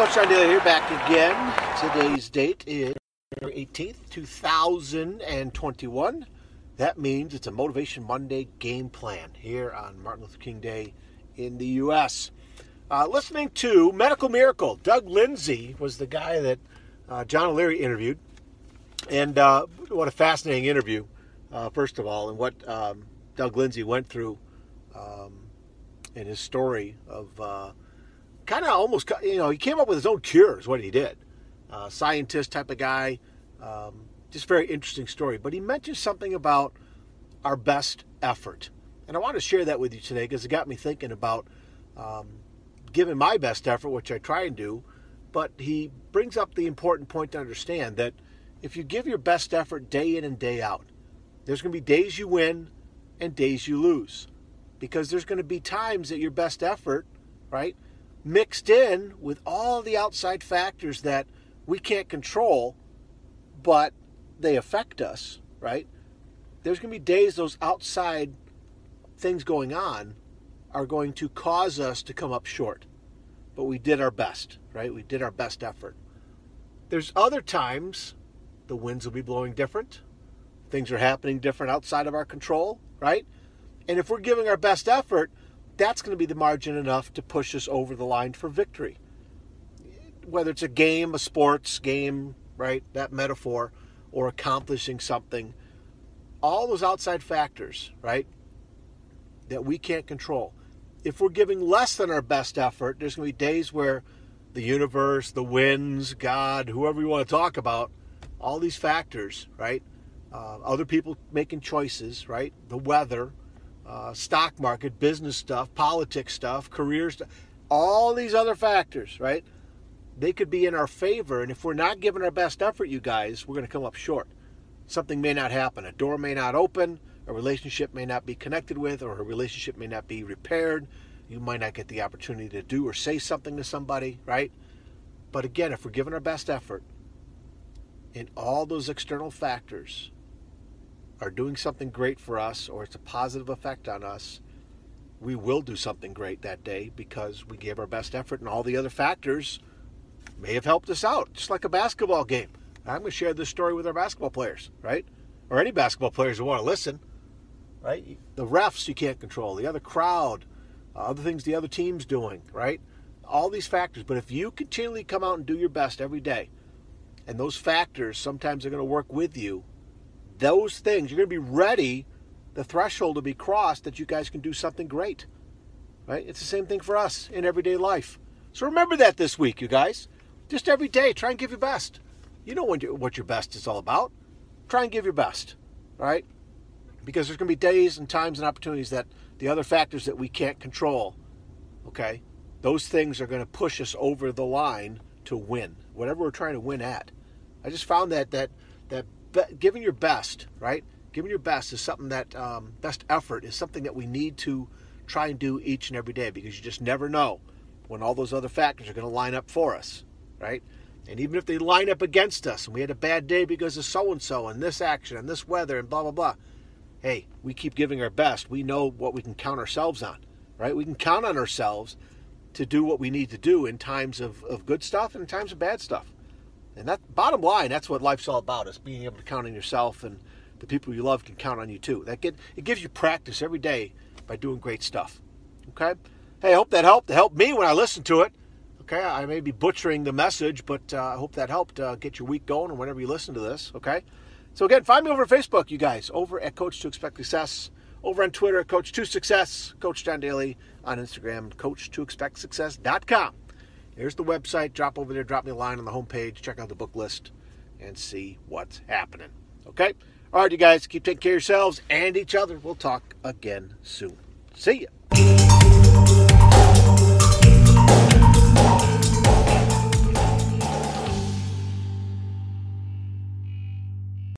Coach John Daly here, back again. Today's date is February 18th, 2021. That means it's a Motivation Monday game plan here on Martin Luther King Day in the U.S. Uh, listening to Medical Miracle, Doug Lindsay was the guy that uh, John O'Leary interviewed. And uh, what a fascinating interview, uh, first of all, and what um, Doug Lindsay went through um, in his story of uh, kind of almost, you know, he came up with his own cure, is what he did. Uh, scientist type of guy. Um, just very interesting story. But he mentioned something about our best effort. And I want to share that with you today because it got me thinking about um, giving my best effort, which I try and do. But he brings up the important point to understand that if you give your best effort day in and day out, there's going to be days you win and days you lose. Because there's going to be times that your best effort, right, mixed in with all the outside factors that we can't control, but they affect us, right? There's going to be days those outside things going on are going to cause us to come up short. But we did our best, right? We did our best effort. There's other times the winds will be blowing different. Things are happening different outside of our control, right? And if we're giving our best effort, that's going to be the margin enough to push us over the line for victory. Whether it's a game, a sports game, right? That metaphor, or accomplishing something. All those outside factors, right? That we can't control. If we're giving less than our best effort, there's going to be days where the universe, the winds, God, whoever you want to talk about, all these factors, right? Uh, other people making choices, right? The weather, uh, stock market, business stuff, politics stuff, career stuff, all these other factors, right? They could be in our favor. And if we're not giving our best effort, you guys, we're going to come up short. Something may not happen. A door may not open. A relationship may not be connected with, or a relationship may not be repaired. You might not get the opportunity to do or say something to somebody, right? But again, if we're giving our best effort in all those external factors, are doing something great for us or it's a positive effect on us, we will do something great that day because we gave our best effort and all the other factors may have helped us out, just like a basketball game. I'm going to share this story with our basketball players, right? Or any basketball players who want to listen, right? The refs you can't control, the other crowd, uh, other things the other team's doing, right? All these factors. But if you continually come out and do your best every day, and those factors sometimes are going to work with you those things, you're going to be ready, the threshold to be crossed that you guys can do something great. Right? It's the same thing for us in everyday life. So remember that this week, you guys. Just every day, try and give your best. You know what your best is all about. Try and give your best, right? Because there's going to be days and times and opportunities that the other factors that we can't control, okay, those things are going to push us over the line to win, whatever we're trying to win at. I just found that that that giving your best, right? Giving your best is something that um, best effort is something that we need to try and do each and every day because you just never know when all those other factors are going to line up for us, right? And even if they line up against us and we had a bad day because of so and so and this action and this weather and blah blah blah, hey, we keep giving our best. We know what we can count ourselves on, right? We can count on ourselves to do what we need to do in times of, of good stuff and in times of bad stuff. And that bottom line, that's what life's all about, is being able to count on yourself and the people you love can count on you too. That get it gives you practice every day by doing great stuff. Okay? Hey, I hope that helped. It helped me when I listened to it. Okay, I may be butchering the message, but uh, I hope that helped uh, get your week going or whenever you listen to this. Okay? So again, find me over Facebook, you guys, over at Coach to Expect Success, over on Twitter, Coach to Success, Coach John Daly on Instagram, Coach to Expect Success.com. Here's the website. Drop over there, drop me a line on the homepage, check out the book list, and see what's happening. Okay? All right, you guys, keep taking care of yourselves and each other. We'll talk again soon. See ya.